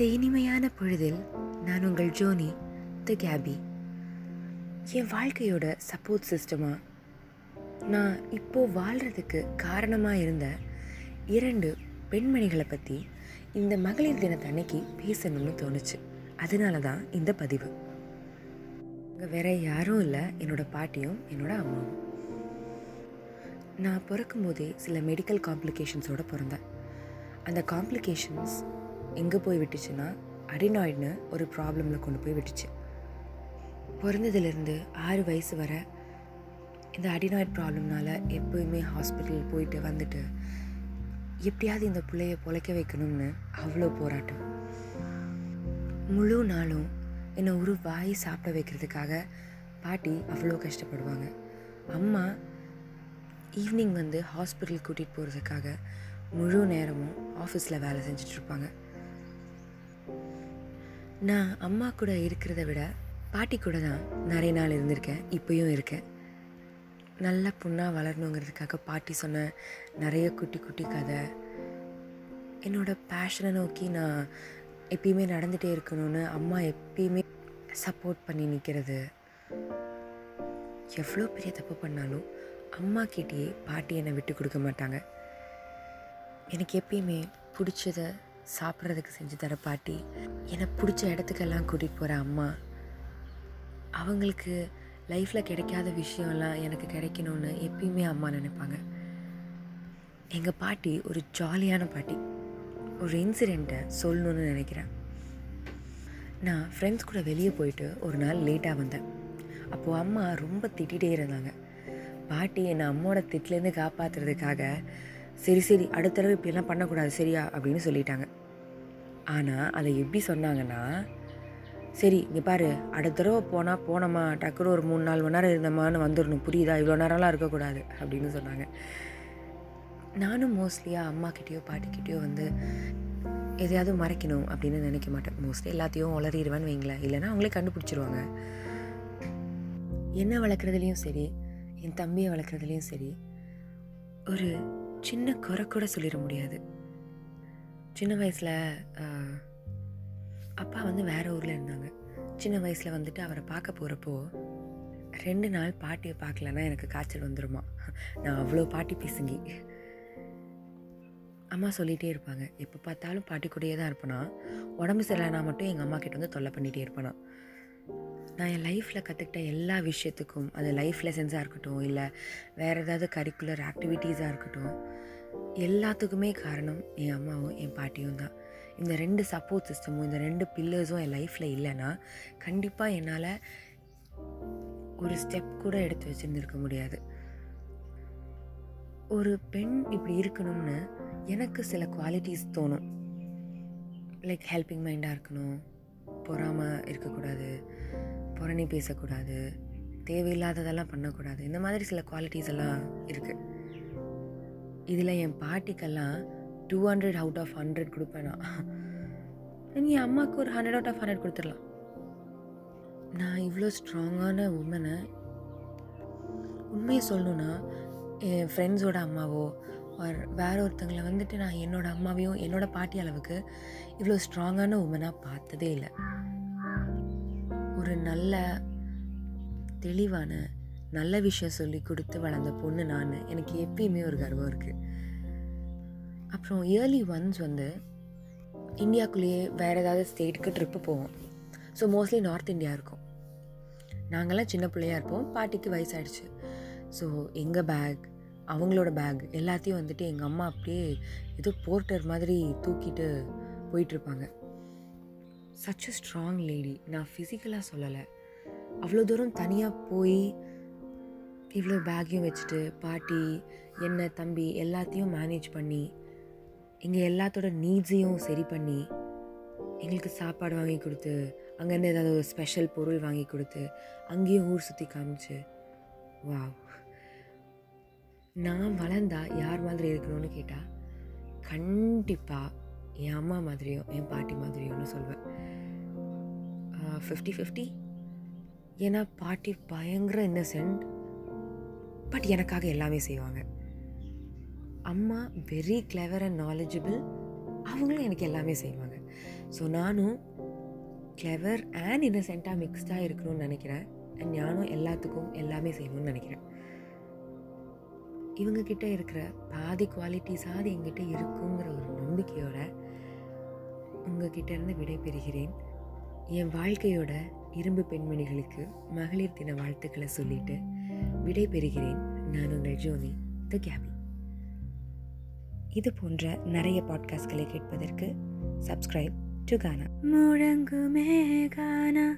இந்த இனிமையான பொழுதில் நான் உங்கள் ஜோனி த கேபி என் வாழ்க்கையோட சப்போர்ட் சிஸ்டமாக நான் இப்போது வாழ்கிறதுக்கு காரணமாக இருந்த இரண்டு பெண்மணிகளை பற்றி இந்த மகளிர் தினத்தன்னைக்கு பேசணும்னு தோணுச்சு. அதனால தான் இந்த பதிவு. அங்கே வேற யாரும் இல்லை என்னோட பாட்டியும் என்னோட அம்மாவும். நான் பிறக்கும்போதே சில மெடிக்கல் காம்ப்ளிகேஷன்ஸோடு பிறந்தேன். அந்த காம்ப்ளிகேஷன்ஸ் எங்கே போய் விட்டுச்சுன்னா அடினாய்டுன்னு ஒரு ப்ராப்ளமில் கொண்டு போய் விட்டுச்சு. பிறந்ததுலேருந்து ஆறு வயசு வர இந்த அடினாய்ட் ப்ராப்ளம்னால எப்போயுமே ஹாஸ்பிட்டல் போயிட்டு வந்துட்டு எப்படியாவது இந்த பிள்ளைய பொழைக்க வைக்கணும்னு அவ்வளோ போராட்டம். முழு நாளும் என்னை ஒரு வாய் சாப்பிட வைக்கிறதுக்காக பாட்டி அவ்வளோ கஷ்டப்படுவாங்க. அம்மா ஈவினிங் வந்து ஹாஸ்பிட்டல் கூட்டிகிட்டு போகிறதுக்காக முழு நேரமும் ஆஃபீஸில் வேலை செஞ்சிட்ருப்பாங்க நான் அம்மா கூட இருக்கிறத விட பாட்டி கூட தான் நிறைய நாள் இருந்திருக்கேன் இப்போயும் இருக்கேன். நல்ல பொண்ணாக வளரணுங்கிறதுக்காக பாட்டி சொன்ன நிறைய குட்டி குட்டி கதை. என்னோடய பேஷனை நோக்கி நான் எப்பயுமே நடந்துகிட்டே இருக்கணும்னு அம்மா எப்பயுமே சப்போர்ட் பண்ணி நிற்கிறது எவ்வளோ பெரிய தப்பு பண்ணாலும் அம்மா கிட்டேயே பாட்டி என்னை விட்டு கொடுக்க மாட்டாங்க. எனக்கு எப்பயுமே பிடிச்சதை சாப்பிட்றதுக்கு செஞ்சு தர பாட்டி. என்னை பிடிச்ச இடத்துக்கெல்லாம் கூட்டிகிட்டு போகிற அம்மா. அவங்களுக்கு லைஃப்பில் கிடைக்காத விஷயம்லாம் எனக்கு கிடைக்கணும்னு எப்பயுமே அம்மா நினைப்பாங்க. எங்கள் பாட்டி ஒரு ஜாலியான பாட்டி. ஒரு இன்சிடெண்ட்டை சொல்லணும்னு நினைக்கிறேன். நான் ஃப்ரெண்ட்ஸ் கூட வெளியே போயிட்டு ஒரு நாள் லேட்டாக வந்தேன். அப்போது அம்மா ரொம்ப திட்டிகிட்டே இருந்தாங்க. பாட்டி என்னை அம்மோட திட்டிலேருந்து காப்பாற்றுறதுக்காக சரி சரி அடுத்த தடவை இப்படிலாம் பண்ணக்கூடாது சரியா? அப்படின்னு சொல்லிட்டாங்க. ஆனால் அதை எப்படி சொன்னாங்கன்னா சரி இங்கே பாரு அடுத்த தடவை போனால் போனோமா டக்குனு ஒரு மூணு நாலு மணி நேரம் இருந்தோமான்னு வந்துடணும் புரியுதா? இவ்வளோ நேரம்லாம் இருக்கக்கூடாது. அப்படின்னு சொன்னாங்க. நானும் மோஸ்ட்லியாக அம்மாக்கிட்டேயோ பாட்டிக்கிட்டேயோ வந்து எதையாவது மறைக்கணும் அப்படின்னு நினைக்க மாட்டேன். மோஸ்ட்லி எல்லாத்தையும் உளறிடுவேன்னு வைங்களேன். இல்லைன்னா அவங்களே கண்டுபிடிச்சிருவாங்க. என்ன வளர்க்குறதுலேயும் சரி என் தம்பியை வளர்க்குறதுலேயும் சரி ஒரு சின்ன குறை கூட சொல்லிட முடியாது. சின்ன வயசில் அப்பா வந்து வேறு ஊரில் இருந்தாங்க. சின்ன வயசில் வந்துட்டு அவரை பார்க்க போகிறப்போ ரெண்டு நாள் பாட்டியை பார்க்கலன்னா எனக்கு காய்ச்சல் வந்துடுமா நான் அவ்வளோ பாட்டி பேசுங்க. அம்மா சொல்லிகிட்டே இருப்பாங்க எப்போ பார்த்தாலும் பாட்டி கூடயே தான் இருப்பேனா? உடம்பு சரியில்லைனா மட்டும் எங்கள் அம்மா கிட்ட வந்து தொல்லை பண்ணிகிட்டே இருப்பேனா? நான் என் லைஃப்பில் கற்றுக்கிட்ட எல்லா விஷயத்துக்கும் அது லைஃப் லெசன்ஸாக இருக்கட்டும் இல்லை வேறு ஏதாவது கரிக்குலர் ஆக்டிவிட்டீஸாக இருக்கட்டும் எல்லாத்துக்குமே காரணம் என் அம்மாவும் என் பாட்டியும் தான். இந்த ரெண்டு சப்போர்ட் சிஸ்டமும் இந்த ரெண்டு பில்லர்ஸும் என் லைஃப்பில் இல்லைன்னா கண்டிப்பாக என்னால் ஒரு ஸ்டெப் கூட எடுத்து வச்சுருந்துருக்க முடியாது. ஒரு பெண் இப்படி இருக்கணும்னு எனக்கு சில குவாலிட்டிஸ் தோணும். லைக் ஹெல்பிங் மைண்டாக இருக்கணும் பொறாமல் இருக்கக்கூடாது புறணி பேசக்கூடாது தேவையில்லாததெல்லாம் பண்ணக்கூடாது. இந்த மாதிரி சில குவாலிட்டிஸ் எல்லாம் இருக்குது இதில் என் பாட்டிக்கெல்லாம் two hundred out of hundred கொடுப்பேன்? நான் என் அம்மாவுக்கு ஒரு ஹண்ட்ரட் அவுட் ஆஃப் ஹண்ட்ரட் கொடுத்துடலாம். நான் இவ்வளோ ஸ்ட்ராங்கான உமனை உண்மையை சொல்லணுன்னா என் ஃப்ரெண்ட்ஸோட அம்மாவோ ஆர் வேற ஒருத்தங்களை வந்துட்டு நான் என்னோடய அம்மாவையும் என்னோடய பாட்டி அளவுக்கு இவ்வளோ ஸ்ட்ராங்கான உமனாக பார்த்ததே இல்லை. ஒரு நல்ல தெளிவான நல்ல விஷயம் சொல்லி கொடுத்து வளர்ந்த பொண்ணு நான். எனக்கு எப்பயுமே ஒரு கர்வம் இருக்குது அப்புறம் இயர்லி ஒன்ஸ் வந்து இந்தியாக்குள்ளேயே வேறு ஏதாவது ஸ்டேட்டுக்கு ட்ரிப்பு போவோம். ஸோ மோஸ்ட்லி நார்த் இந்தியா இருக்கும். நாங்கள்லாம் சின்ன பிள்ளையாக இருப்போம். பாட்டிக்கு வயசாகிடுச்சு ஸோ எங்கள் பேக் அவங்களோட பேக் எல்லாத்தையும் வந்துட்டு எங்கள் அம்மா அப்படியே ஏதோ போர்ட்டர் மாதிரி தூக்கிட்டு போயிட்டுருப்பாங்க சச் அ ஸ்ட்ராங் லேடி நான் ஃபிசிக்கலாக சொல்லலை. அவ்வளோ தூரம் தனியாக போய் இவ்வளோ பேக்கையும் வச்சுட்டு பாட்டி என்ன தம்பி எல்லாத்தையும் மேனேஜ் பண்ணி எங்கள் எல்லாத்தோட நீட்ஸையும் சரி பண்ணி எங்களுக்கு சாப்பாடு வாங்கி கொடுத்து அங்கேருந்து ஏதாவது ஒரு ஸ்பெஷல் பொருள் வாங்கி கொடுத்து அங்கேயும் ஊர் சுற்றி காமிச்சு. வாவ் நான் வளர்ந்தா யார் மாதிரி இருக்கணும்னு கேட்டால் கண்டிப்பாக என் அம்மா மாதிரியோ என் பாட்டி மாதிரியோன்னு சொல்வேன். ஃபிஃப்டி ஃபிஃப்டி ஏன்னா பாட்டி பயங்கர இன்னசென்ட் பட் எனக்காக எல்லாமே செய்வாங்க. அம்மா வெரி கிளவர் அண்ட் நாலேஜபிள் அவங்களும் எனக்கு எல்லாமே செய்வாங்க. ஸோ நானும் கிளவர் அண்ட் இன்னசென்ட்டாக மிக்ஸ்டாக இருக்கணும்னு நினைக்கிறேன். அண்ட் ஞானம் எல்லாத்துக்கும் எல்லாமே செய்யணும்னு நினைக்கிறேன். இவங்கக்கிட்ட இருக்கிற பாதி குவாலிட்டிஸாவது எங்கிட்ட இருக்குங்கிற ஒரு நம்பிக்கையோட உங்ககிட்ட இருந்து விடைபெறுகிறேன் என் வாழ்க்கையோட இரும்பு பெண்மணிகளுக்கு மகளிர் தின வாழ்த்துக்களை சொல்லிவிட்டு விடை பெறுகிறேன் நான் உங்கள் ஜோனி த கேபி இது போன்ற நிறைய பாட்காஸ்ட்களை கேட்பதற்கு சப்ஸ்கிரைப் டு கானா முழங்குமே கானா